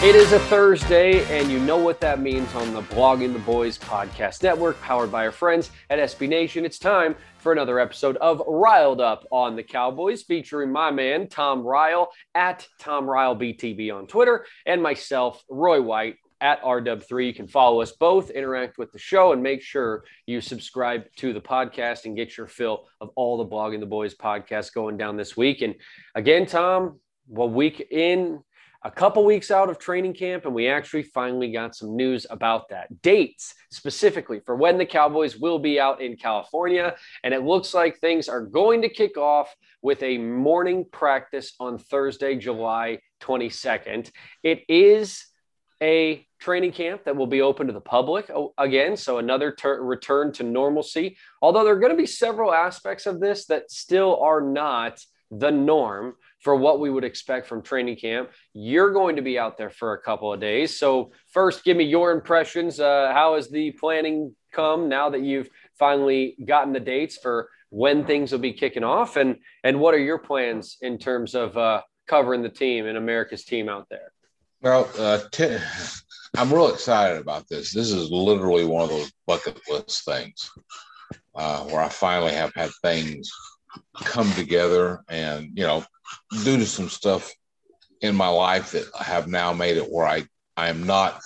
It is a Thursday, and you know what that means on the Blogging the Boys podcast network, powered by our friends at SB Nation. It's time for another episode of Ryled Up on the Cowboys, featuring my man, Tom Ryle, at Tom Ryle BTB on Twitter, and myself, Roy White, at RW3. You can follow us both, interact with the show, and make sure you subscribe to the podcast and get your fill of all the Blogging the Boys podcasts going down this week. And again, Tom, well, week in a couple weeks out of training camp, and we actually finally got some news about that. Dates specifically for when the Cowboys will be out in California. And it looks like things are going to kick off with a morning practice on Thursday, July 22nd. It is a training camp that will be open to the public oh, again. So another ter- return to normalcy. Although there are going to be several aspects of this that still are not the norm for what we would expect from training camp. You're going to be out there for a couple of days. So, first, give me your impressions. Uh, how has the planning come now that you've finally gotten the dates for when things will be kicking off? And, and what are your plans in terms of uh, covering the team and America's team out there? Well, uh, t- I'm real excited about this. This is literally one of those bucket list things uh, where I finally have had things come together and, you know, due to some stuff in my life that have now made it where I, I am not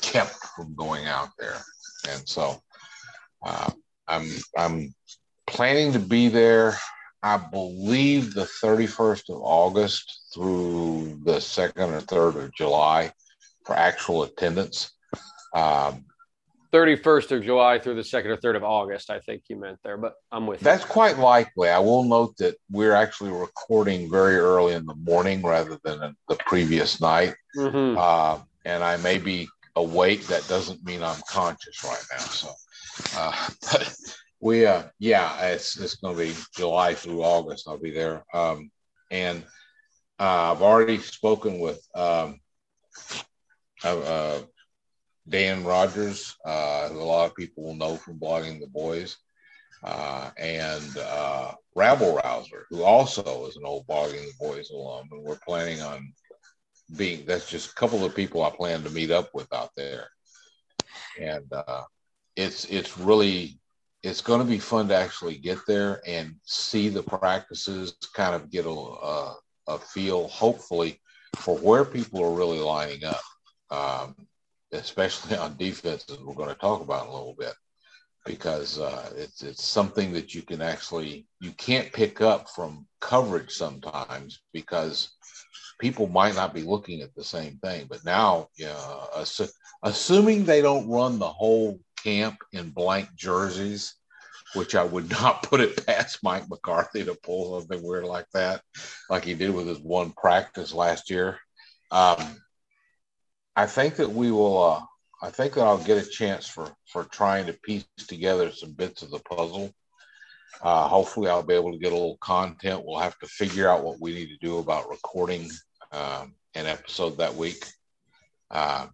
kept from going out there. And so uh, I'm, I'm planning to be there, I believe the 31st of August through the 2nd or 3rd of July for actual attendance. Um, 31st of July through the 2nd or 3rd of August, I think you meant there, but I'm with you. That's you. quite likely. I will note that we're actually recording very early in the morning rather than the previous night. Mm-hmm. Uh, and I may be awake. That doesn't mean I'm conscious right now. So, uh, but we, uh, yeah, it's, it's going to be July through August. I'll be there. Um, and uh, I've already spoken with um, uh, Dan Rogers, uh, who a lot of people will know from blogging the boys, uh, and uh, Rabble Rouser, who also is an old blogging the boys alum, and we're planning on being. That's just a couple of people I plan to meet up with out there, and uh, it's it's really it's going to be fun to actually get there and see the practices, kind of get a, a, a feel, hopefully, for where people are really lining up. Um, especially on defense, as we're going to talk about a little bit, because uh, it's it's something that you can actually you can't pick up from coverage sometimes because people might not be looking at the same thing. But now, yeah, assu- assuming they don't run the whole camp in blank jerseys, which I would not put it past Mike McCarthy to pull something weird like that, like he did with his one practice last year. Um, I think that we will. Uh, I think that I'll get a chance for for trying to piece together some bits of the puzzle. Uh, hopefully, I'll be able to get a little content. We'll have to figure out what we need to do about recording um, an episode that week. Uh,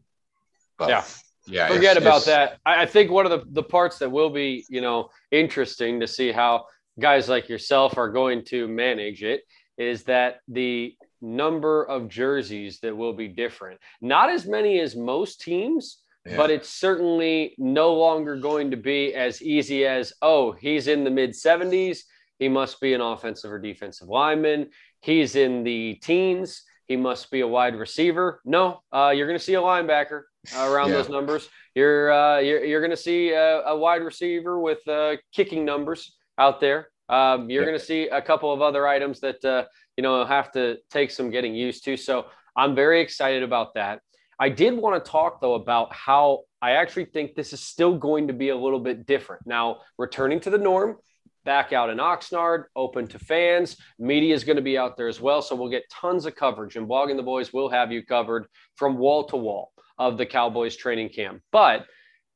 but yeah, yeah. Forget it's, about it's, that. I, I think one of the the parts that will be you know interesting to see how guys like yourself are going to manage it is that the number of jerseys that will be different. Not as many as most teams, yeah. but it's certainly no longer going to be as easy as, oh, he's in the mid 70s. He must be an offensive or defensive lineman. He's in the teens. He must be a wide receiver. No, uh, you're going to see a linebacker uh, around yeah. those numbers. You're uh, you're, you're going to see a, a, wide receiver with uh, kicking numbers out there. Um, you're yeah. going to see a couple of other items that uh, you know have to take some getting used to. So I'm very excited about that. I did want to talk though about how I actually think this is still going to be a little bit different. Now, returning to the norm, back out in Oxnard, open to fans. Media is going to be out there as well. So we'll get tons of coverage, and Blogging the Boys will have you covered from wall to wall of the Cowboys training camp. But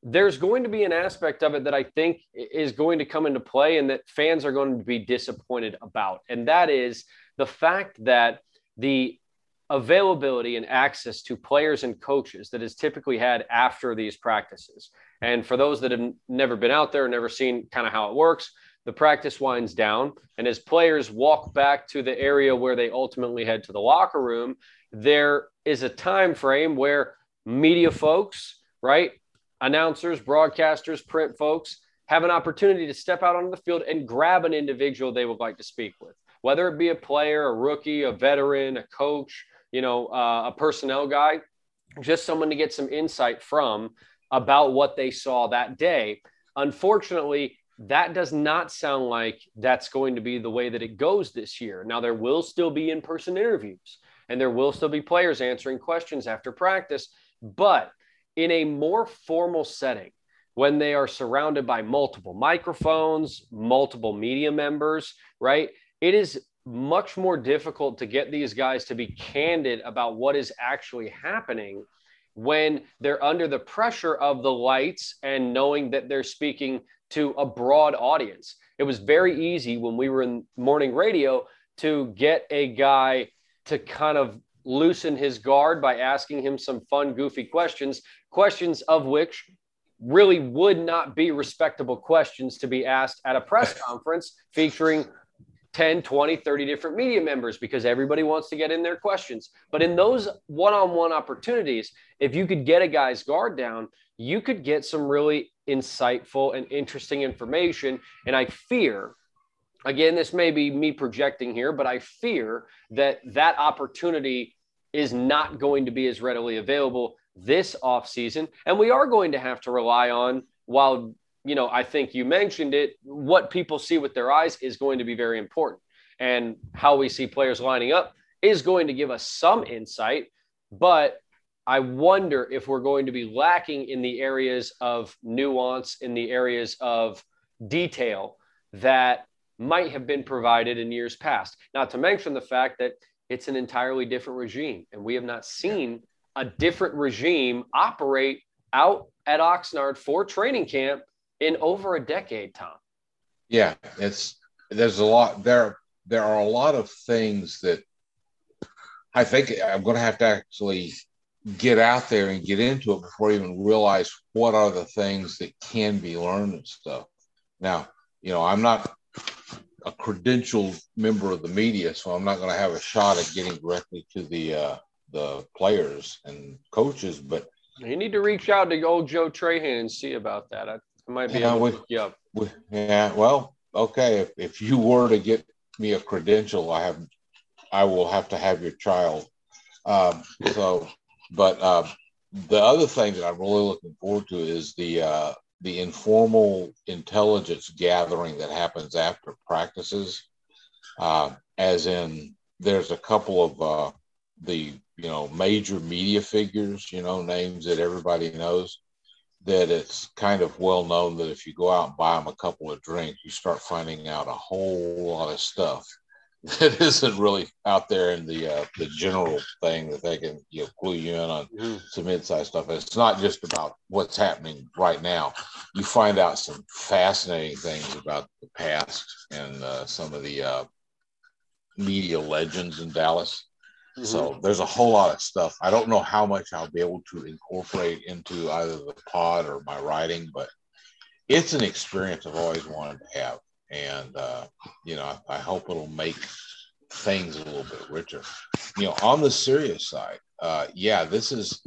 there's going to be an aspect of it that I think is going to come into play and that fans are going to be disappointed about. And that is the fact that the availability and access to players and coaches that is typically had after these practices. And for those that have never been out there, never seen kind of how it works, the practice winds down. And as players walk back to the area where they ultimately head to the locker room, there is a time frame where media folks, right, announcers, broadcasters, print folks have an opportunity to step out onto the field and grab an individual they would like to speak with, whether it be a player, a rookie, a veteran, a coach, you know, uh, a personnel guy, just someone to get some insight from about what they saw that day. Unfortunately, that does not sound like that's going to be the way that it goes this year. Now, there will still be in person interviews and there will still be players answering questions after practice, but in a more formal setting, when they are surrounded by multiple microphones, multiple media members, right? It is much more difficult to get these guys to be candid about what is actually happening when they're under the pressure of the lights and knowing that they're speaking to a broad audience. It was very easy when we were in morning radio to get a guy to kind of loosen his guard by asking him some fun, goofy questions, questions of which really would not be respectable questions to be asked at a press conference featuring 10, 20, 30 different media members because everybody wants to get in their questions. But in those one on one opportunities, if you could get a guy's guard down, you could get some really insightful and interesting information. And I fear, again, this may be me projecting here, but I fear that that opportunity is not going to be as readily available this offseason. And we are going to have to rely on, while, you know, I think you mentioned it, what people see with their eyes is going to be very important. And how we see players lining up is going to give us some insight. But I wonder if we're going to be lacking in the areas of nuance, in the areas of detail that might have been provided in years past. Not to mention the fact that it's an entirely different regime, and we have not seen a different regime operate out at Oxnard for training camp in over a decade, Tom. Yeah, it's there's a lot there. There are a lot of things that I think I'm going to have to actually get out there and get into it before I even realize what are the things that can be learned and stuff. Now, you know, I'm not a credentialed member of the media, so I'm not going to have a shot at getting directly to the uh, the players and coaches. But you need to reach out to old Joe Trahan and see about that. I, might be yeah, able to hook you up. We, yeah, well, okay. If, if you were to get me a credential, I have, I will have to have your child. Um, so but uh, the other thing that I'm really looking forward to is the uh, the informal intelligence gathering that happens after practices. Uh, as in, there's a couple of uh, the you know major media figures, you know names that everybody knows. That it's kind of well known that if you go out and buy them a couple of drinks, you start finding out a whole lot of stuff that isn't really out there in the uh, the general thing that they can you know clue you in on mm-hmm. some inside stuff. It's not just about what's happening right now. You find out some fascinating things about the past and uh, some of the uh, media legends in Dallas. Mm-hmm. So there's a whole lot of stuff. I don't know how much I'll be able to incorporate into either the pod or my writing, but it's an experience I've always wanted to have and uh, you know I, I, hope it'll make things a little bit richer. You know, on the serious side, uh, yeah, this is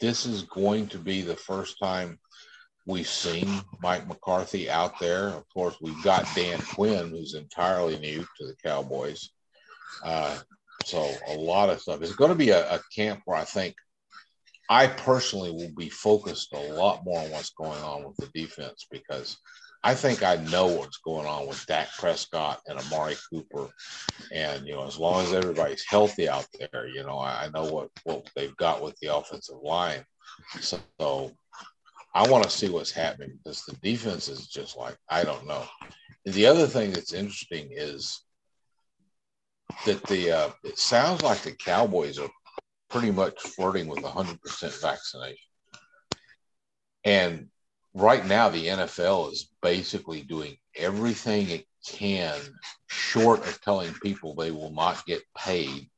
this is going to be the first time we've seen Mike McCarthy out there. Of course, we've got Dan Quinn, who's entirely new to the Cowboys. Uh, so a lot of stuff. It's going to be a, a camp where I think I personally will be focused a lot more on what's going on with the defense because I think I know what's going on with Dak Prescott and Amari Cooper. And, you know, as long as everybody's healthy out there, you know, I, know what, what they've got with the offensive line. So, so I want to see what's happening because the defense is just like, I don't know. And the other thing that's interesting is that the, uh, it sounds like the Cowboys are pretty much flirting with 100% vaccination. And right now, the NFL is basically doing everything it can, short of telling people they will not get paid,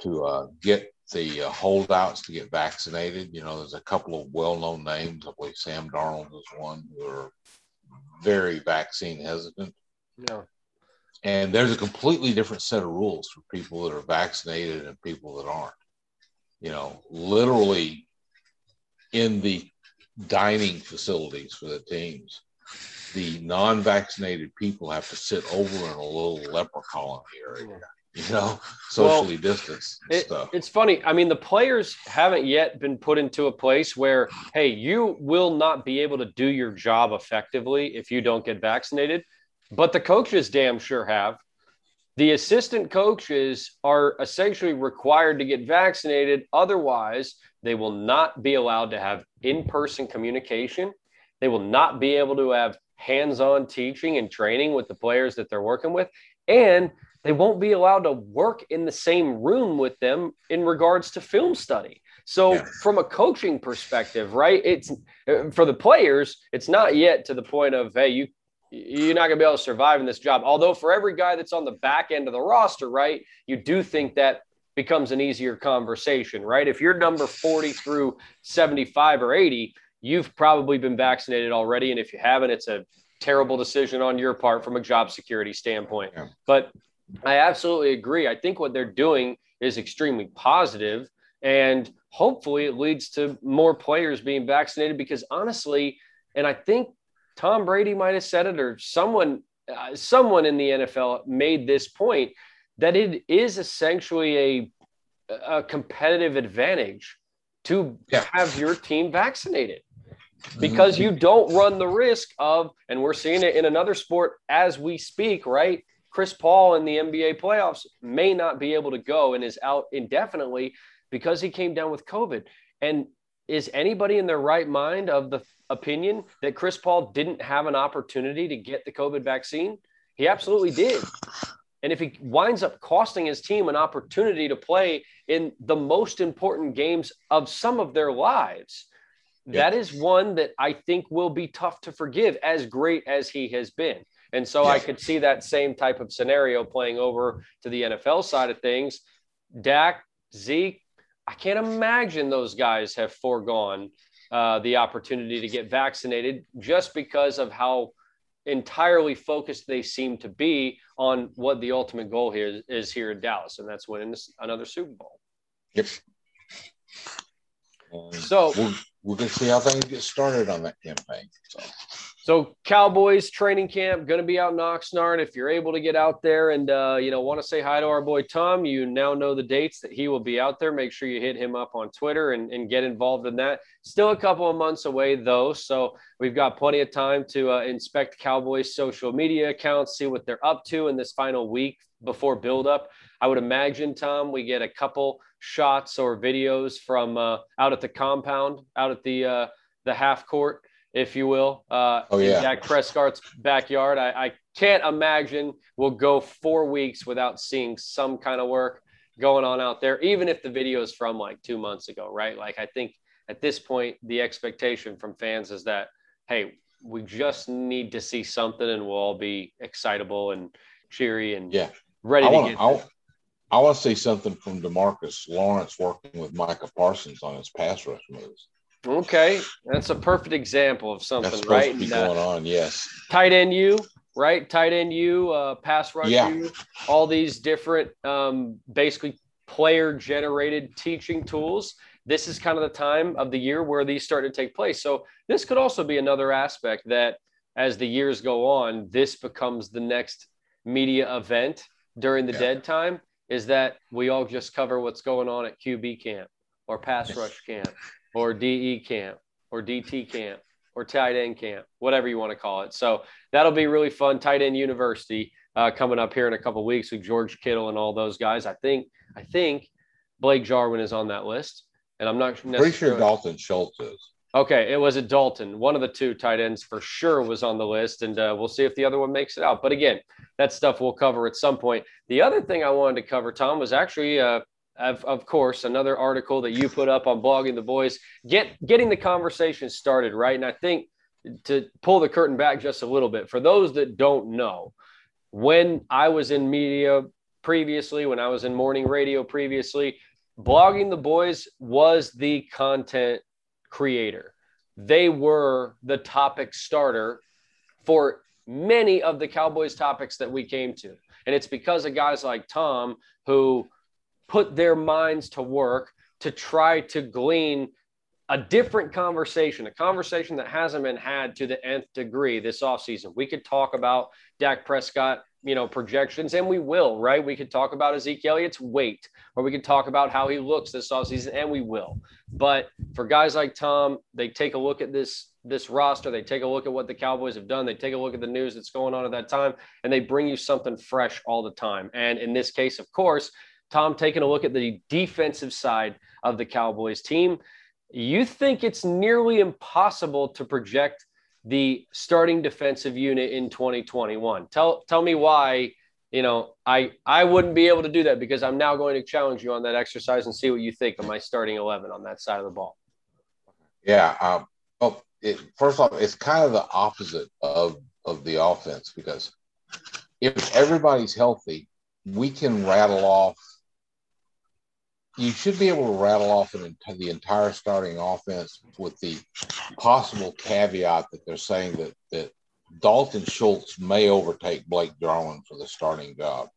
to uh, get the uh, holdouts to get vaccinated. You know, there's a couple of well-known names. I believe Sam Darnold is one who are very vaccine hesitant. Yeah. And there's a completely different set of rules for people that are vaccinated and people that aren't. You know, literally in the dining facilities for the teams, the non-vaccinated people have to sit over in a little leper colony area you know, socially well, distanced it, stuff. It's funny. I mean, the players haven't yet been put into a place where, hey, you will not be able to do your job effectively if you don't get vaccinated. But the coaches damn sure have. The assistant coaches are essentially required to get vaccinated. Otherwise, they will not be allowed to have in person communication. They will not be able to have hands on teaching and training with the players that they're working with. And they won't be allowed to work in the same room with them in regards to film study. So, yeah. from a coaching perspective, right? It's for the players, it's not yet to the point of, hey, you you're not going to be able to survive in this job. Although for every guy that's on the back end of the roster, right, you do think that becomes an easier conversation, right? If you're number 40 through 75 or 80, you've probably been vaccinated already. And if you haven't, it's a terrible decision on your part from a job security standpoint. Yeah. But I absolutely agree. I think what they're doing is extremely positive, and hopefully it leads to more players being vaccinated. Because honestly, and I think Tom Brady might have said it, or someone, uh, someone in the NFL made this point that it is essentially a a competitive advantage to yeah. have your team vaccinated because you don't run the risk of, and we're seeing it in another sport as we speak, right? Chris Paul in the NBA playoffs may not be able to go and is out indefinitely because he came down with COVID. And is anybody in their right mind of the opinion that Chris Paul didn't have an opportunity to get the COVID vaccine? He absolutely did. And if he winds up costing his team an opportunity to play in the most important games of some of their lives, yep. that is one that I think will be tough to forgive, as great as he has been. And so yeah. I could see that same type of scenario playing over to the NFL side of things. Dak, Zeke, I can't imagine those guys have foregone uh, the opportunity to get vaccinated just because of how entirely focused they seem to be on what the ultimate goal here is, is here in Dallas, and that's winning this, another Super Bowl. Yep. so we're, we're going to see how things get started on that campaign. So. So Cowboys training camp going to be out in Oxnard. If you're able to get out there and uh, you know want to say hi to our boy Tom, you now know the dates that he will be out there. Make sure you hit him up on Twitter and, and get involved in that. Still a couple of months away though, so we've got plenty of time to uh, inspect Cowboys social media accounts, see what they're up to in this final week before buildup. I would imagine Tom, we get a couple shots or videos from uh, out at the compound, out at the uh, the half court if you will, uh, oh, yeah. Dak Prescott's backyard. I, I can't imagine we'll go four weeks without seeing some kind of work going on out there, even if the video is from like two months ago, right? Like, I think at this point, the expectation from fans is that, hey, we just need to see something and we'll all be excitable and cheery and yeah. ready I wanna, to get. I, I want to see something from Demarcus Lawrence working with Micah Parsons on his pass rush moves. Okay, that's a perfect example of something, that's right? To be uh, going on, yes. Tight end you, right? Tight end you, uh, pass rush yeah. you, all these different, um, basically player generated teaching tools. This is kind of the time of the year where these start to take place. So this could also be another aspect that, as the years go on, this becomes the next media event during the yeah. dead time. Is that we all just cover what's going on at QB camp or pass rush camp or DE camp or DT camp or tight end camp, whatever you want to call it. So that'll be really fun. Tight end university uh, coming up here in a couple weeks with George Kittle and all those guys. I think I think Blake Jarwin is on that list, and I'm not pretty sure Dalton Schultz is. Okay, it was a Dalton. One of the two tight ends for sure was on the list, and uh, we'll see if the other one makes it out. But again, that stuff we'll cover at some point. The other thing I wanted to cover, Tom, was actually, uh, of, of course, another article that you put up on blogging the boys, get getting the conversation started, right? And I think to pull the curtain back just a little bit, for those that don't know, when I was in media previously, when I was in morning radio previously, blogging the boys was the content creator. They were the topic starter for many of the Cowboys topics that we came to. And it's because of guys like Tom who put their minds to work to try to glean a different conversation, a conversation that hasn't been had to the nth degree this offseason. We could talk about Dak Prescott you know, projections, and we will, right? We could talk about Ezekiel Elliott's weight, or we could talk about how he looks this offseason, and we will. But for guys like Tom, they take a look at this this roster, they take a look at what the Cowboys have done, they take a look at the news that's going on at that time, and they bring you something fresh all the time. And in this case, of course, Tom taking a look at the defensive side of the Cowboys team. You think it's nearly impossible to project the starting defensive unit in 2021. Tell tell me why, you know, I I wouldn't be able to do that because I'm now going to challenge you on that exercise and see what you think of my starting 11 on that side of the ball. Yeah, um, well, it, first off, it's kind of the opposite of of the offense because if everybody's healthy, we can rattle off you should be able to rattle off an, the entire starting offense with the possible caveat that they're saying that that Dalton Schultz may overtake Blake Jarwin for the starting job,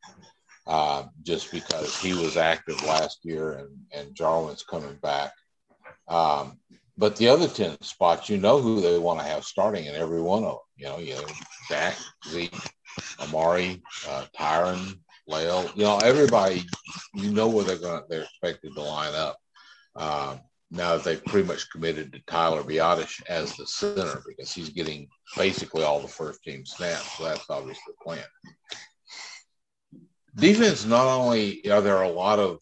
uh, just because he was active last year and and Jarwin's coming back. Um, but the other ten spots, you know who they want to have starting in every one of them. You know, you know, Dak, Zeke, Amari, uh, Tyron, La'el, you know, everybody, you know where they're going, they're expected to line up. Um, now that they've pretty much committed to Tyler Biadasz as the center because he's getting basically all the first team snaps. So that's obviously the plan. Defense, not only are there a lot of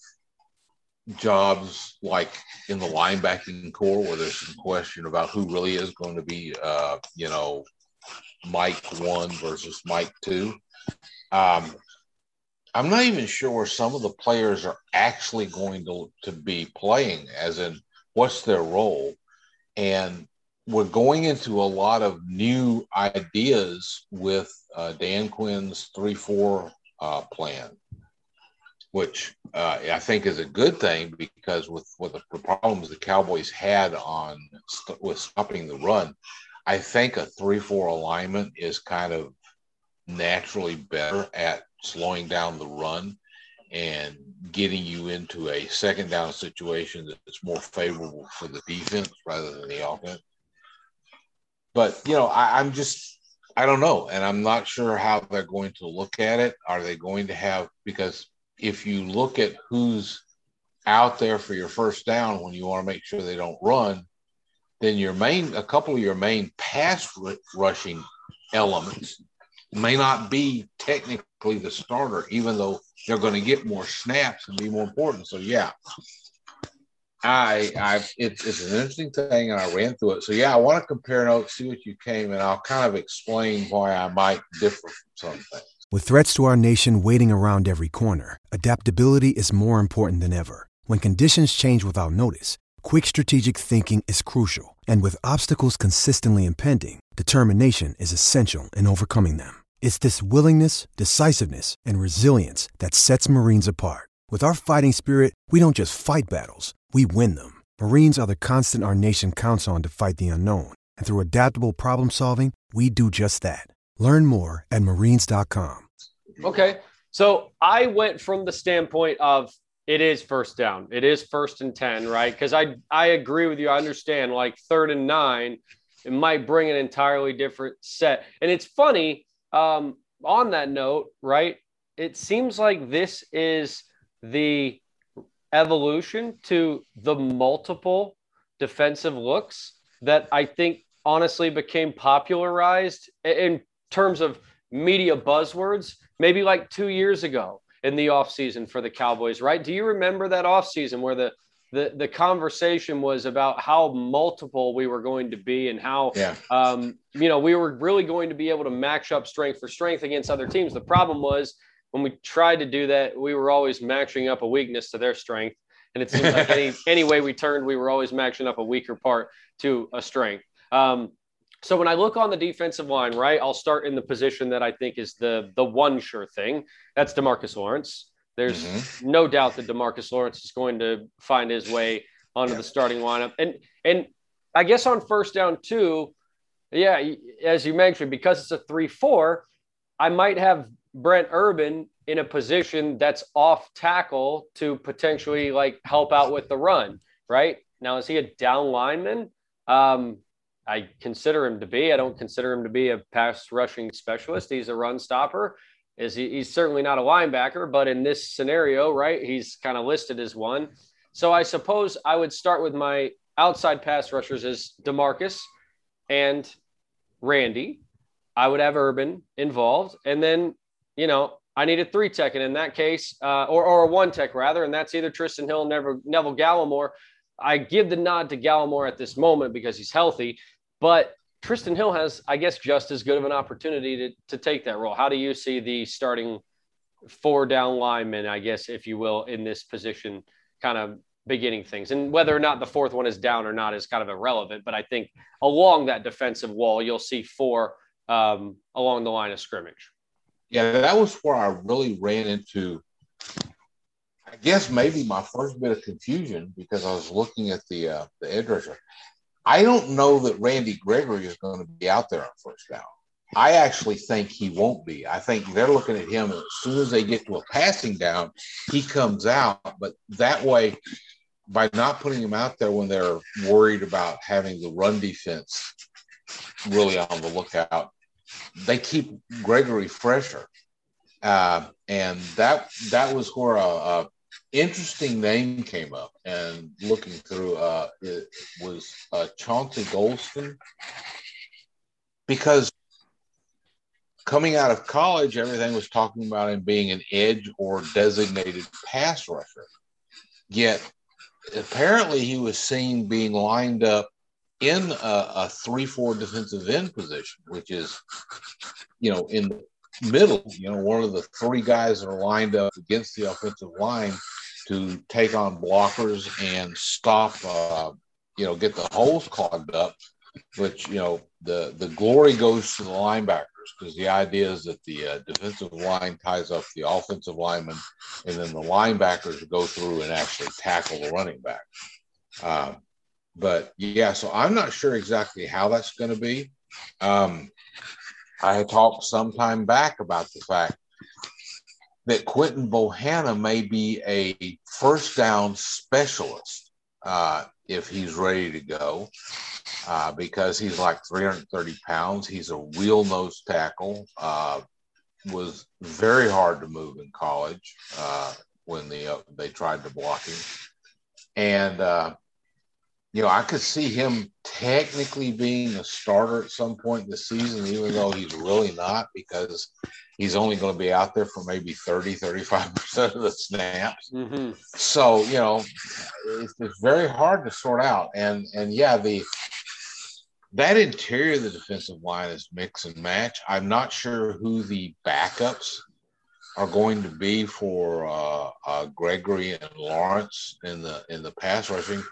jobs like in the linebacking corps where there's some question about who really is going to be, uh, you know, Mike one versus Mike two. Um, I'm not even sure some of the players are actually going to, to be playing, as in what's their role. And we're going into a lot of new ideas with uh, Dan Quinn's 3 4 uh, plan, which uh, I think is a good thing because with, with the problems the Cowboys had on st- with stopping the run, I think a 3 4 alignment is kind of naturally better at slowing down the run and getting you into a second down situation that's more favorable for the defense rather than the offense. But you know, I, I'm just I don't know, and I'm not sure how they're going to look at it. Are they going to have because if you look at who's out there for your first down when you want to make sure they don't run, then your main a couple of your main pass rushing elements may not be technically the starter, even though they're going to get more snaps and be more important. So yeah, I I it's, it's an interesting thing, and I ran through it. So yeah, I want to compare notes, see what you came, and I'll kind of explain why I might differ from something. With threats to our nation waiting around every corner, adaptability is more important than ever. When conditions change without notice, quick strategic thinking is crucial, and with obstacles consistently impending, determination is essential in overcoming them. It's this willingness, decisiveness, and resilience that sets Marines apart. With our fighting spirit, we don't just fight battles, we win them. Marines are the constant our nation counts on to fight the unknown. And through adaptable problem solving, we do just that. Learn more at marines.com. Okay. So I went from the standpoint of it is first down. It is first and 10, right? Because I I agree with you. I understand like third and nine, it might bring an entirely different set. And it's funny um, on that note, right, it seems like this is the evolution to the multiple defensive looks that I think honestly became popularized in terms of media buzzwords maybe like two years ago in the offseason for the Cowboys, right? Do you remember that offseason where the the the conversation was about how multiple we were going to be and how yeah. um, you know we were really going to be able to match up strength for strength against other teams. The problem was when we tried to do that, we were always matching up a weakness to their strength, and it seems like any any way we turned, we were always matching up a weaker part to a strength. Um, so when I look on the defensive line, right, I'll start in the position that I think is the the one sure thing. That's Demarcus Lawrence. There's mm-hmm. no doubt that Demarcus Lawrence is going to find his way onto yeah. the starting lineup. And and I guess on first down too, yeah, as you mentioned, because it's a three-four, I might have Brent Urban in a position that's off tackle to potentially like help out with the run, right? Now, is he a down lineman? Um, I consider him to be. I don't consider him to be a pass rushing specialist. He's a run stopper. Is he, he's certainly not a linebacker, but in this scenario, right, he's kind of listed as one. So I suppose I would start with my outside pass rushers as Demarcus and Randy. I would have Urban involved, and then you know I need a three tech, and in that case, uh, or or a one tech rather, and that's either Trysten Hill, Neville, Neville Gallimore. I give the nod to Gallimore at this moment because he's healthy, but Trysten Hill has, I guess, just as good of an opportunity to, to take that role. How do you see the starting four down linemen, I guess, if you will, in this position kind of beginning things? And whether or not the fourth one is down or not is kind of irrelevant. But I think along that defensive wall, you'll see four um, along the line of scrimmage. Yeah, that was where I really ran into, I guess, maybe my first bit of confusion because I was looking at the uh, the edge rusher. I don't know that Randy Gregory is going to be out there on first down. I actually think he won't be. I think they're looking at him as soon as they get to a passing down, he comes out. But that way, by not putting him out there when they're worried about having the run defense really on the lookout, they keep Gregory fresher. Uh, and that that was where a, a interesting name came up and looking through uh, it was uh, Chauncey Golston because coming out of college, everything was talking about him being an edge or designated pass rusher. Yet apparently he was seen being lined up in a, a three-four defensive end position, which is, you know, in the middle, you know, one of the three guys that are lined up against the offensive line to take on blockers and stop, uh, you know, get the holes clogged up. Which you know, the the glory goes to the linebackers because the idea is that the uh, defensive line ties up the offensive lineman, and then the linebackers go through and actually tackle the running back. Um, but yeah, so I'm not sure exactly how that's going to be. Um, I had talked some time back about the fact that Quinton Bohanna may be a first down specialist uh, if he's ready to go uh, because he's like 330 pounds. He's a real nose tackle. Uh, was very hard to move in college uh, when the, uh, they tried to block him. And uh, you know, I could see him technically being a starter at some point in the season, even though he's really not, because he's only going to be out there for maybe 30, 35% of the snaps. Mm-hmm. So, you know, it's, it's, very hard to sort out. And, and yeah, the, that interior of the defensive line is mix and match. I'm not sure who the backups are going to be for uh, uh, Gregory and Lawrence in the in the pass rushing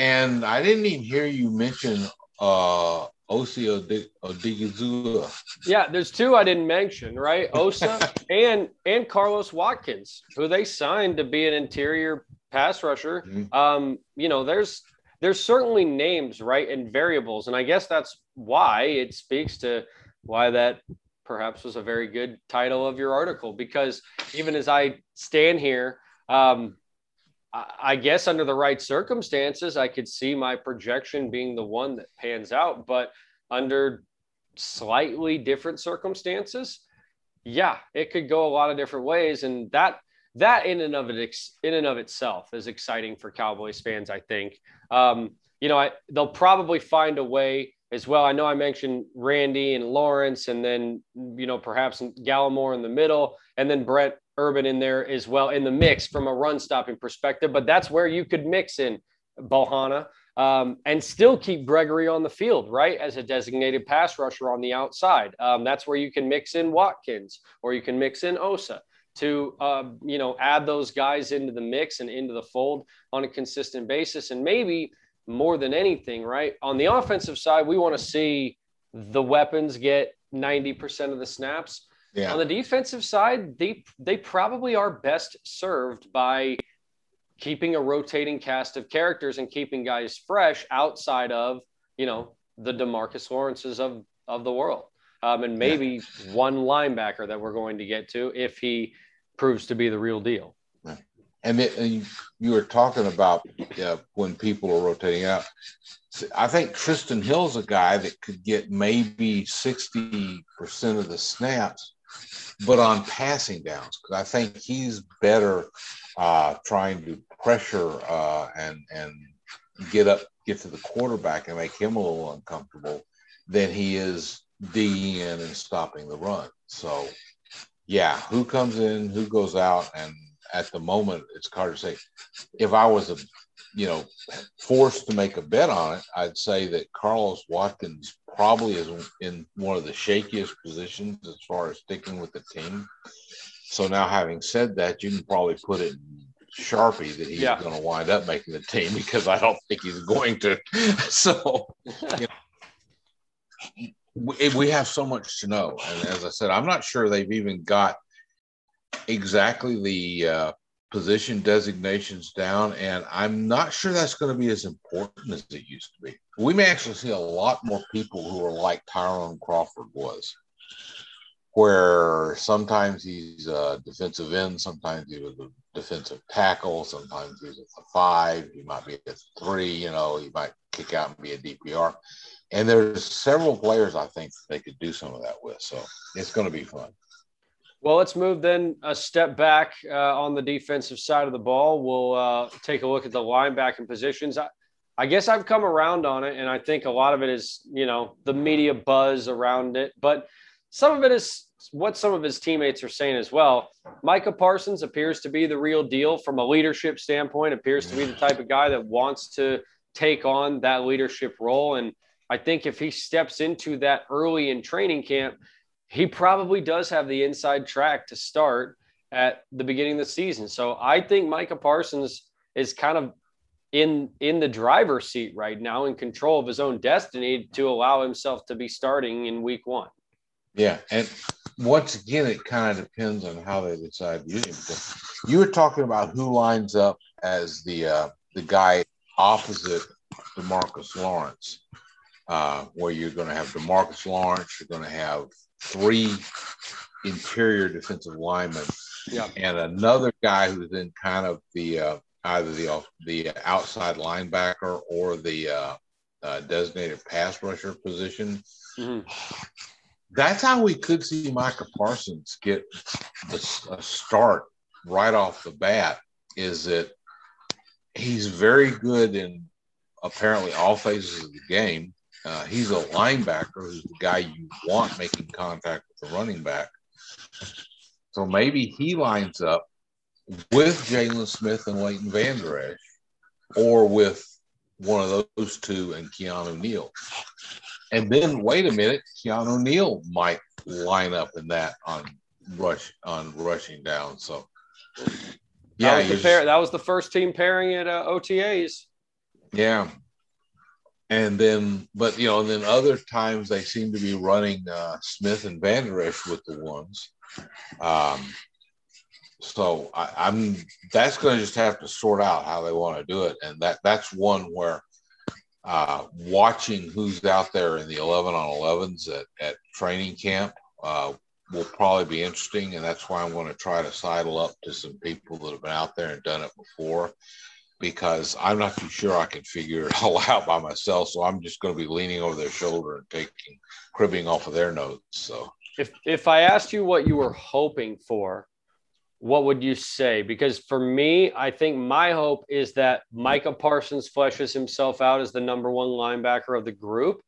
and I didn't even hear you mention uh, Osa Odighizuwa. Yeah, there's two I didn't mention, right? Osa and and Carlos Watkins, who they signed to be an interior pass rusher. Mm-hmm. Um, you know, there's there's certainly names, right, and variables, and I guess that's why it speaks to why that perhaps was a very good title of your article because even as I stand here, um, I guess under the right circumstances, I could see my projection being the one that pans out. But under slightly different circumstances, yeah, it could go a lot of different ways, and that that in and of it in and of itself is exciting for Cowboys fans. I think, um, you know, I, they'll probably find a way as well. I know I mentioned Randy and Lawrence, and then you know perhaps Gallimore in the middle, and then Brett Urban in there as well in the mix from a run stopping perspective. But that's where you could mix in Bohanna um, and still keep Gregory on the field, right, as a designated pass rusher on the outside. Um, that's where you can mix in Watkins or you can mix in Osa to uh, you know add those guys into the mix and into the fold on a consistent basis and maybe more than anything right on the offensive side we want to see the weapons get 90% of the snaps yeah. on the defensive side they they probably are best served by keeping a rotating cast of characters and keeping guys fresh outside of you know the demarcus lawrences of of the world um, and maybe yeah. one linebacker that we're going to get to if he proves to be the real deal. And, it, and you were talking about uh, when people are rotating out. I think Trysten Hill's a guy that could get maybe 60% of the snaps, but on passing downs, because I think he's better uh, trying to pressure uh, and, and get up, get to the quarterback and make him a little uncomfortable than he is digging in and stopping the run. So yeah, who comes in, who goes out, and at the moment it's hard to say. If I was a, you know, forced to make a bet on it, I'd say that Carlos Watkins probably is in one of the shakiest positions as far as sticking with the team. So now, having said that, you can probably put it in Sharpie that he's yeah. going to wind up making the team because I don't think he's going to. so, you know, we, we have so much to know. And as I said, I'm not sure they've even got exactly the uh, position designations down. And I'm not sure that's going to be as important as it used to be. We may actually see a lot more people who are like Tyrone Crawford was, where sometimes he's a defensive end, sometimes he was a defensive tackle, sometimes he's a five, he might be a three, you know, he might kick out and be a DPR. And there's several players I think they could do some of that with. So it's going to be fun. Well, let's move then a step back uh, on the defensive side of the ball. We'll uh, take a look at the linebacking positions. I, I guess I've come around on it, and I think a lot of it is, you know, the media buzz around it, but some of it is what some of his teammates are saying as well. Micah Parsons appears to be the real deal from a leadership standpoint, appears to be the type of guy that wants to take on that leadership role. And I think if he steps into that early in training camp, he probably does have the inside track to start at the beginning of the season. So I think Micah Parsons is kind of in in the driver's seat right now in control of his own destiny to allow himself to be starting in week one. Yeah, and once again, it kind of depends on how they decide to use him. You were talking about who lines up as the uh, the guy opposite Demarcus Lawrence uh, where you're going to have Demarcus Lawrence, you're going to have three interior defensive linemen, and another guy who's in kind of the uh, either the the outside linebacker or the uh, uh, designated pass rusher position. Mm-hmm. That's how we could see Micah Parsons get the, a start right off the bat. Is that he's very good in apparently all phases of the game. Uh, he's a linebacker who's the guy you want making contact with the running back. So maybe he lines up with Jaylon Smith and Leighton Vander Esch, or with one of those two and Keanu Neal. And then wait a minute, Keanu Neal might line up in that on rush on rushing down. So yeah, that was, the, pair, that was the first team pairing at uh, OTAs. Yeah, and then but you know and then other times they seem to be running uh, smith and Vander Esch with the ones. Um, so I, am that's going to just have to sort out how they want to do it. And that that's one where uh, watching who's out there in the 11 on 11s at, at training camp uh, will probably be interesting. And that's why i'm going to try to sidle up to some people that have been out there and done it before because I'm not too sure I can figure it all out by myself. So I'm just going to be leaning over their shoulder and taking cribbing off of their notes. So if if I asked you what you were hoping for, what would you say? Because for me, I think my hope is that Micah Parsons fleshes himself out as the number one linebacker of the group.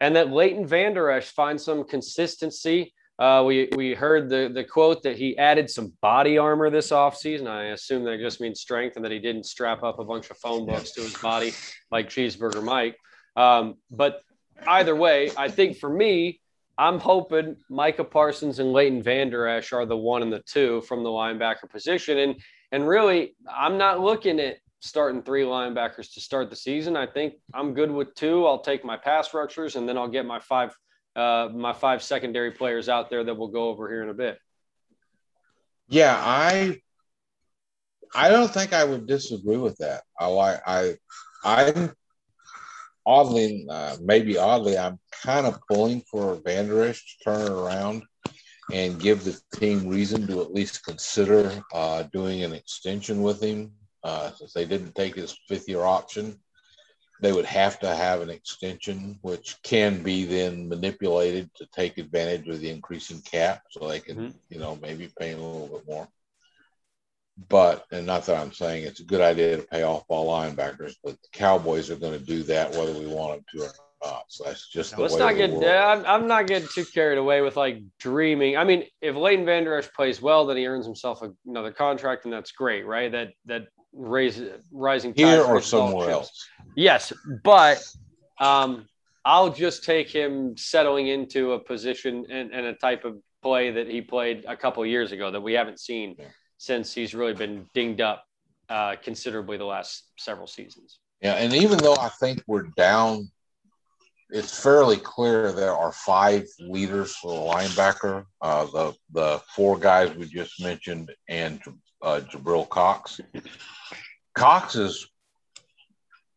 and that Leighton Vander Esch finds some consistency. Uh, we we heard the the quote that he added some body armor this offseason. I assume that just means strength and that he didn't strap up a bunch of phone books to his body like Cheeseburger Mike. Um, but either way, I think for me, I'm hoping Micah Parsons and Leighton Vander Esch are the one and the two from the linebacker position. And and really, I'm not looking at starting three linebackers to start the season. I think I'm good with two. I'll take my pass rushers and then I'll get my five uh, my five secondary players out there that we'll go over here in a bit. Yeah, I I don't think I would disagree with that. I like I I'm oddly uh, maybe oddly I'm kind of pulling for Vander Esch to turn it around and give the team reason to at least consider uh, doing an extension with him uh, since they didn't take his fifth year option they would have to have an extension, which can be then manipulated to take advantage of the increasing cap, so they can, mm-hmm. you know, maybe pay a little bit more. But, and not that I'm saying it's a good idea to pay off all linebackers, but the Cowboys are going to do that whether we want them to or not. So that's just the Let's way not get. I'm, I'm not getting too carried away with like dreaming. I mean, if Leighton Vander Esch plays well, then he earns himself a, another contract, and that's great, right? That that raise rising here or somewhere else. Yes, but um, I'll just take him settling into a position and, and, a type of play that he played a couple years ago that we haven't seen yeah. since he's really been dinged up uh, considerably the last several seasons. Yeah, and even though I think we're down, it's fairly clear there are five leaders for the linebacker. Uh, the the four guys we just mentioned and uh, Jabril Cox. Cox is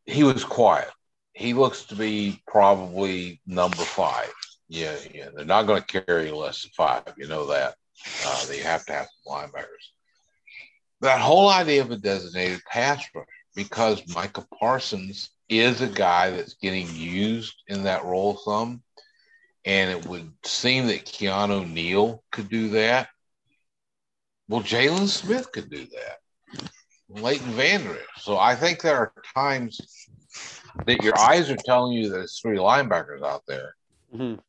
he was quiet. He looks to be probably number five. Yeah, yeah. They're not going to carry less than five. You know that. Uh, they have to have some linebackers. That whole idea of a designated pass rusher, because Micah Parsons is a guy that's getting used in that role some, and it would seem that Keanu Neal could do that. Well, Jaylon Smith could do that. Leighton Vander So I think there are times that your eyes are telling you that it's three linebackers out there, mm-hmm.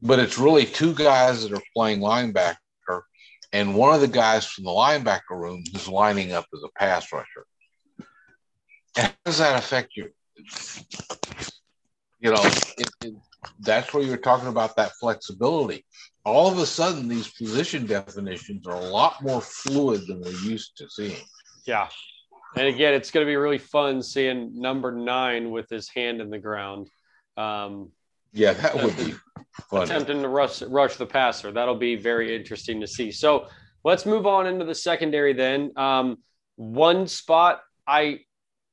but it's really two guys that are playing linebacker, and one of the guys from the linebacker room is lining up as a pass rusher. And how does that affect you? You know, it, it, that's where you're talking about that flexibility. All of a sudden, these position definitions are a lot more fluid than we're used to seeing. Yeah. And again, it's going to be really fun seeing number nine with his hand in the ground. Um, yeah, that would be fun. Attempting to rush, rush the passer. That'll be very interesting to see. So let's move on into the secondary then. Um, one spot I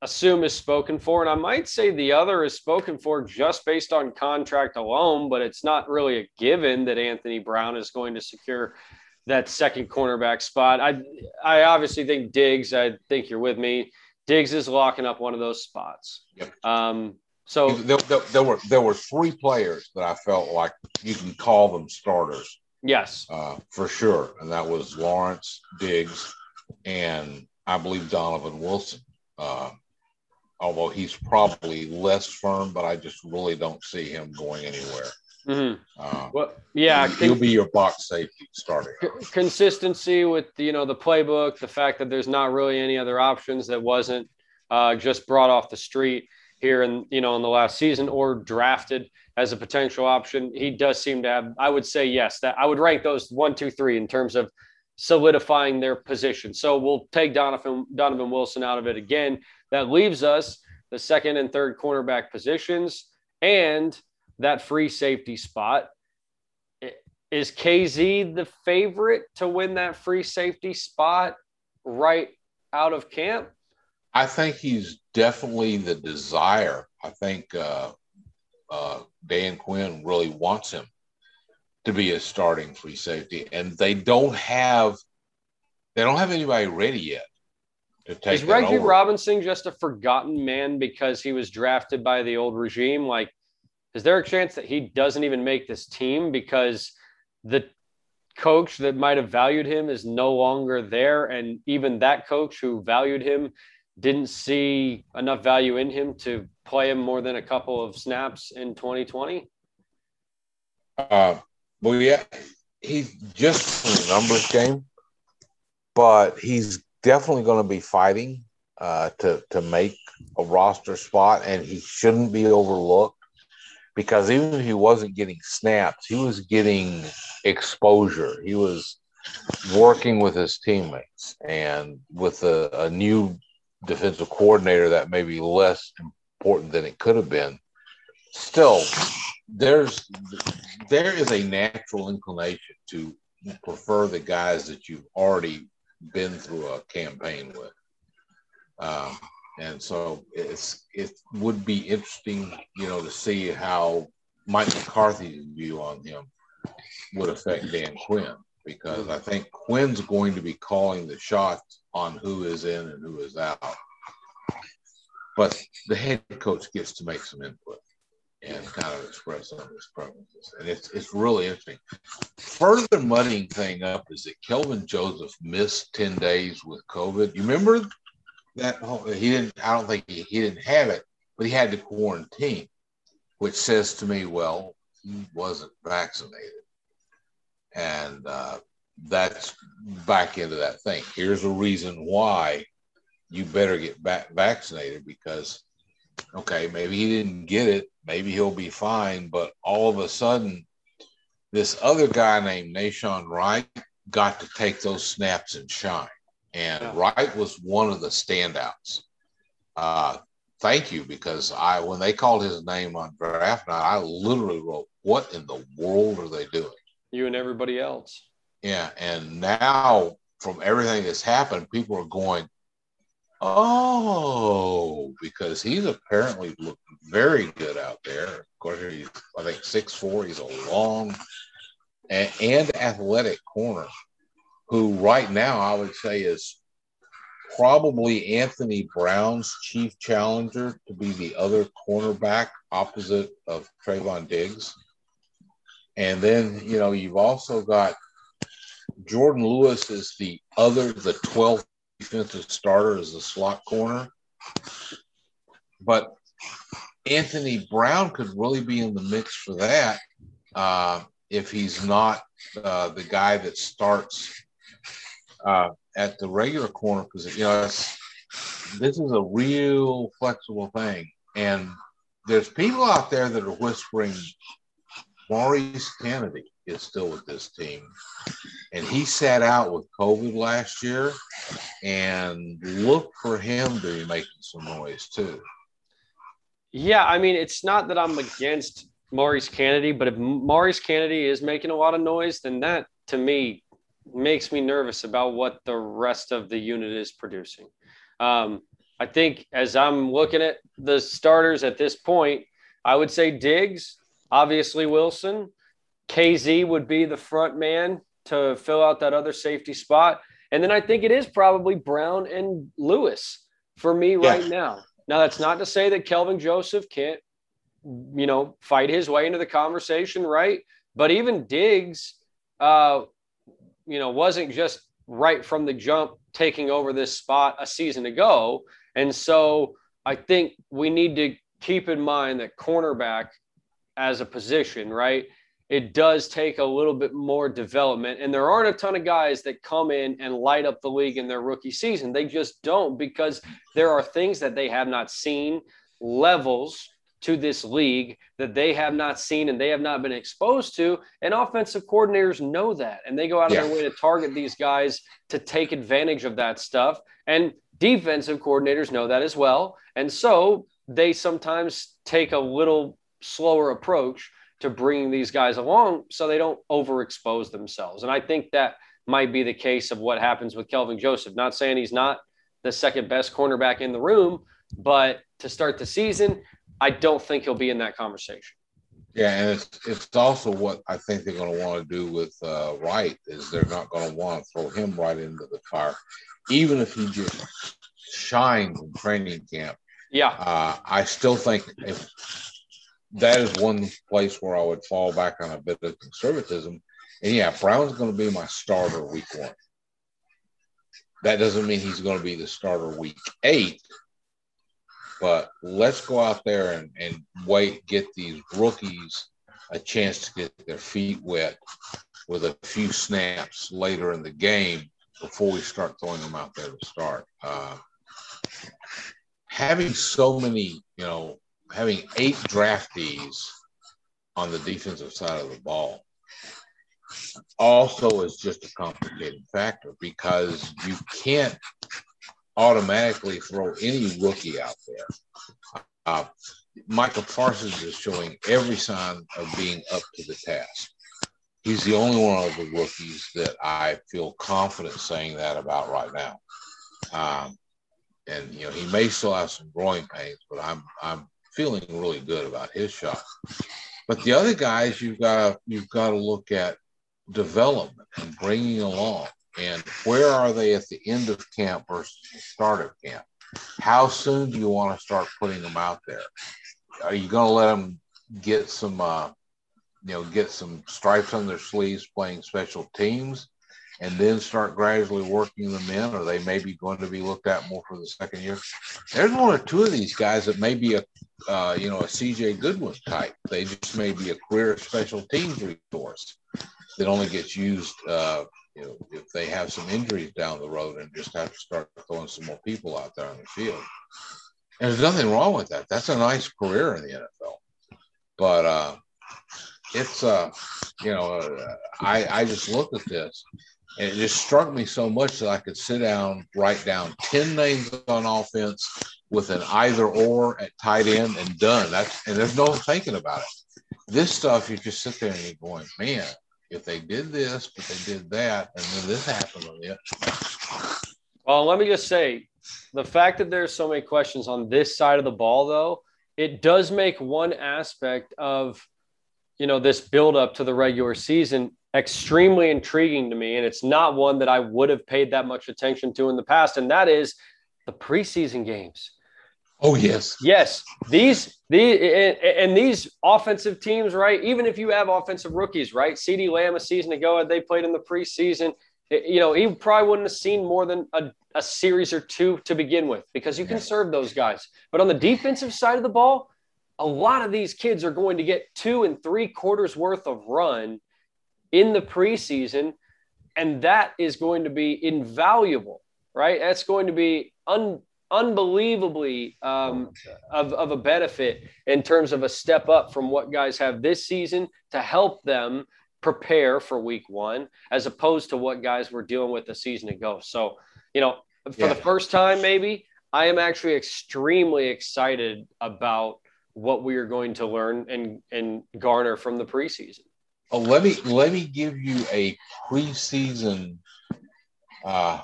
assume is spoken for, and I might say the other is spoken for just based on contract alone, but it's not really a given that Anthony Brown is going to secure that second cornerback spot. I I obviously think Diggs. I think you're with me. Diggs is locking up one of those spots. Yep. Um, so there, there, there, were there were three players that I felt like you can call them starters. Yes, uh, for sure, and that was Lawrence Diggs and I believe Donovan Wilson. Uh, although he's probably less firm, but I just really don't see him going anywhere. Mm-hmm. Uh, well, yeah, he'll con- be your box safety starting. Consistency with you know the playbook, the fact that there's not really any other options that wasn't uh, just brought off the street here in you know in the last season or drafted as a potential option. He does seem to have. I would say yes. That I would rank those one, two, three in terms of solidifying their position. So we'll take Donovan Donovan Wilson out of it again. That leaves us the second and third cornerback positions and that free safety spot. Is Kazee the favorite to win that free safety spot right out of camp? I think he's definitely the desire. I think uh, uh, Dan Quinn really wants him to be a starting free safety, and they don't have they don't have anybody ready yet. Is Reggie Robinson just a forgotten man because he was drafted by the old regime? Like is there a chance that he doesn't even make this team because the coach that might have valued him is no longer there? And even that coach who valued him didn't see enough value in him to play him more than a couple of snaps in 2020 Uh, well, yeah, he's just a numbers game, but he's definitely going to be fighting uh, to to make a roster spot, and he shouldn't be overlooked because even if he wasn't getting snaps, he was getting exposure. He was working with his teammates and with a, a new defensive coordinator that may be less important than it could have been. Still, there's there is a natural inclination to prefer the guys that you've already been through a campaign with. Um, and so it's it would be interesting, you know, to see how Mike McCarthy's view on him would affect Dan Quinn because I think Quinn's going to be calling the shots on who is in and who is out. But the head coach gets to make some input and kind of express some of his preferences. And it's it's really interesting. Further mudding thing up is that Kelvin Joseph missed 10 days with COVID. You remember that he didn't I don't think he, he didn't have it, but he had to quarantine, which says to me, well, he wasn't vaccinated. And uh, that's back into that thing. Here's a reason why you better get back vaccinated because okay, maybe he didn't get it, maybe he'll be fine, but all of a sudden, this other guy named Nahshon Wright got to take those snaps and shine. And yeah. Wright was one of the standouts. Uh, thank you, because I when they called his name on draft night, I literally wrote, What in the world are they doing? You and everybody else. Yeah. And now from everything that's happened, people are going, Oh, because he's apparently looked very good out there. Of course, he's I think six four. He's a long and, and athletic corner, who right now I would say is probably Anthony Brown's chief challenger to be the other cornerback opposite of Trevon Diggs. And then you know you've also got Jourdan Lewis is the other, the 12th defensive starter as a slot corner. But Anthony Brown could really be in the mix for that uh, if he's not uh, the guy that starts uh, at the regular corner position. You know, this is a real flexible thing, and there's people out there that are whispering Maurice Canady is still with this team. And he sat out with COVID last year and look for him to be making some noise too. Yeah, I mean, it's not that I'm against Maurice Canady, but if Maurice Canady is making a lot of noise, then that to me makes me nervous about what the rest of the unit is producing. Um, I think as I'm looking at the starters at this point, I would say Diggs, obviously Wilson, Kazee would be the front man to fill out that other safety spot. And then I think it is probably Brown and Lewis for me yeah. right now. Now, that's not to say that Kelvin Joseph can't, you know, fight his way into the conversation, right? But even Diggs, uh, you know, wasn't just right from the jump taking over this spot a season ago. And so I think we need to keep in mind that cornerback as a position, right, it does take a little bit more development. And there aren't a ton of guys that come in and light up the league in their rookie season. They just don't because there are things that they have not seen, levels to this league that they have not seen and they have not been exposed to. And offensive coordinators know that. And they go out of their way to target these guys to take advantage of that stuff. And defensive coordinators know that as well. And so they sometimes take a little slower approach to bringing these guys along so they don't overexpose themselves. And I think that might be the case of what happens with Kelvin Joseph. Not saying he's not the second best cornerback in the room, but to start the season, I don't think he'll be in that conversation. Yeah, and it's it's also what I think they're going to want to do with uh, Wright is they're not going to want to throw him right into the fire, even if he just shines in training camp. Yeah, uh, I still think if that is one place where I would fall back on a bit of conservatism. And yeah, Brown's going to be my starter week one. That doesn't mean he's going to be the starter week eight, but let's go out there and, and wait, get these rookies a chance to get their feet wet with a few snaps later in the game before we start throwing them out there to start. Uh, having so many, you know, having eight draftees on the defensive side of the ball also is just a complicating factor because you can't automatically throw any rookie out there. Uh, Micah Parsons is showing every sign of being up to the task. He's the only one of the rookies that I feel confident saying that about right now. Um, and you know he may still have some growing pains, but I'm I'm feeling really good about his shot. But the other guys, you've got you've got to look at development and bringing along, and where are they at the end of camp versus the start of camp? How soon do you want to start putting them out there? Are you going to let them get some, uh, you know, get some stripes on their sleeves playing special teams? and then start gradually working them in, or they may be going to be looked at more for the second year. There's one or two of these guys that may be a, uh, you know, a CJ Goodwin type. They just may be a career special teams resource that only gets used, uh, you know, if they have some injuries down the road and just have to start throwing some more people out there on the field. And there's nothing wrong with that. That's a nice career in the NFL. But uh, it's, uh, you know, uh, I, I just looked at this and it just struck me so much that I could sit down, write down 10 names on offense with an either or at tight end and done. That's and there's no thinking about it. This stuff, you just sit there and you're going, man, if they did this, but they did that, and then this happened on it. Well, let me just say the fact that there's so many questions on this side of the ball, though, it does make one aspect of you know this build up to the regular season extremely intriguing to me. And it's not one that I would have paid that much attention to in the past. And that is the preseason games. Oh, yes. Yes. These, these, and these offensive teams, right? Even if you have offensive rookies, right? CeeDee Lamb a season ago, had they played in the preseason. You know, he probably wouldn't have seen more than a, a series or two to begin with because you can serve those guys. But on the defensive side of the ball, a lot of these kids are going to get two and three quarters worth of run in the preseason. And that is going to be invaluable, right? That's going to be un, unbelievably um, of, of a benefit in terms of a step up from what guys have this season to help them prepare for week one, as opposed to what guys were dealing with a season ago. So, you know, for yeah. the first time, maybe I am actually extremely excited about what we are going to learn and, and garner from the preseason. Oh, let me let me give you a preseason uh,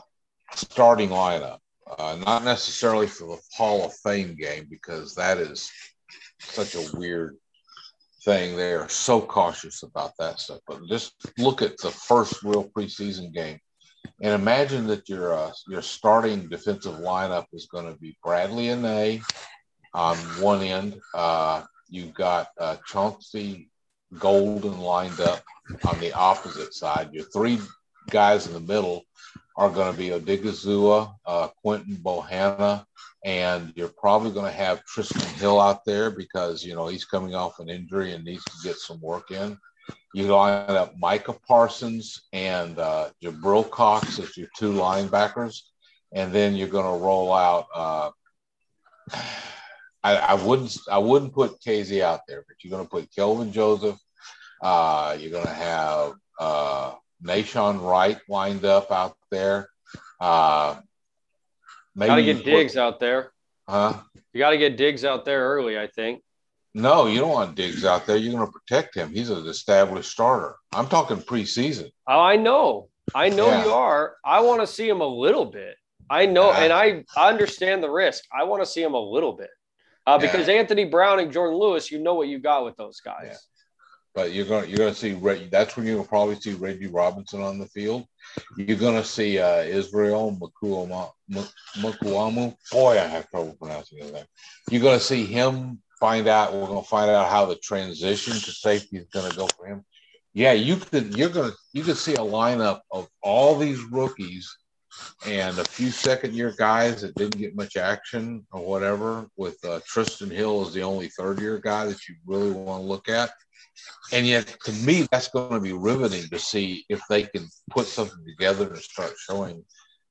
starting lineup. Uh, not necessarily for the Hall of Fame game because that is such a weird thing. They are so cautious about that stuff. But just look at the first real preseason game, and imagine that your uh, your starting defensive lineup is going to be Bradley and Anae on one end. Uh, you've got uh, Chauncey Golston lined up on the opposite side. Your three guys in the middle are going to be Odighizuwa, uh, Quinton Bohanna, and you're probably going to have Trysten Hill out there because, you know, he's coming off an injury and needs to get some work in. You line up Micah Parsons and uh, Jabril Cox as your two linebackers, and then you're going to roll out. Uh, I, I, wouldn't I wouldn't put Kazee out there, but you're going to put Kelvin Joseph. Uh, you're going to have uh, Nahshon Wright lined up out there. Uh, maybe got to get Diggs out there. Huh? You got to get Diggs out there early, I think. No, you don't want Diggs out there. You're going to protect him. He's an established starter. I'm talking preseason. Oh, I know. I know yeah. you are. I want to see him a little bit. I know, and I, I understand the risk. I want to see him a little bit uh, because yeah. Anthony Brown and Jourdan Lewis, you know what you got with those guys. But you're going to you're going to see that's when you'll probably see Reggie Robinson on the field. You're going to see uh, Israel Mukuamu. Boy, I have trouble pronouncing his name. You're going to see him find out. We're going to find out how the transition to safety is going to go for him. Yeah, you could. You're going to you could see a lineup of all these rookies and a few second year guys that didn't get much action or whatever, with uh, Trysten Hill is the only third year guy that you really want to look at. And yet, to me, that's going to be riveting to see if they can put something together and start showing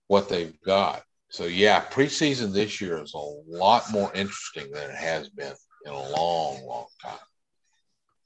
what they've got. So, yeah, preseason this year is a lot more interesting than it has been in a long, long time.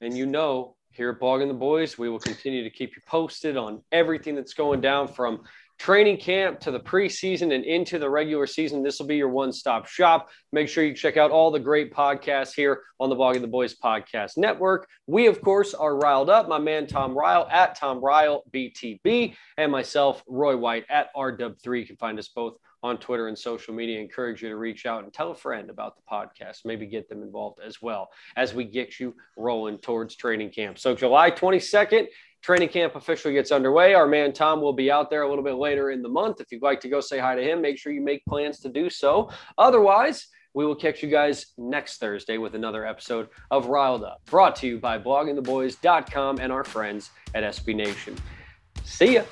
And you know, here at Blogging the Boys, we will continue to keep you posted on everything that's going down from training camp to the preseason and into the regular season. This will be your one stop shop. Make sure you check out all the great podcasts here on the Blogging the Boys Podcast Network. We, of course, are riled up. My man Tom Ryle at Tom Ryle BTB and myself, Roy White at RW3. You can find us both on Twitter and social media. Encourage you to reach out and tell a friend about the podcast. Maybe get them involved as well as we get you rolling towards training camp. So, July 22nd training camp officially gets underway. Our man Tom will be out there a little bit later in the month. If you'd like to go say hi to him, make sure you make plans to do so. Otherwise, we will catch you guys next Thursday with another episode of Ryled Up, brought to you by bloggingtheboys.com and our friends at SB Nation. See ya.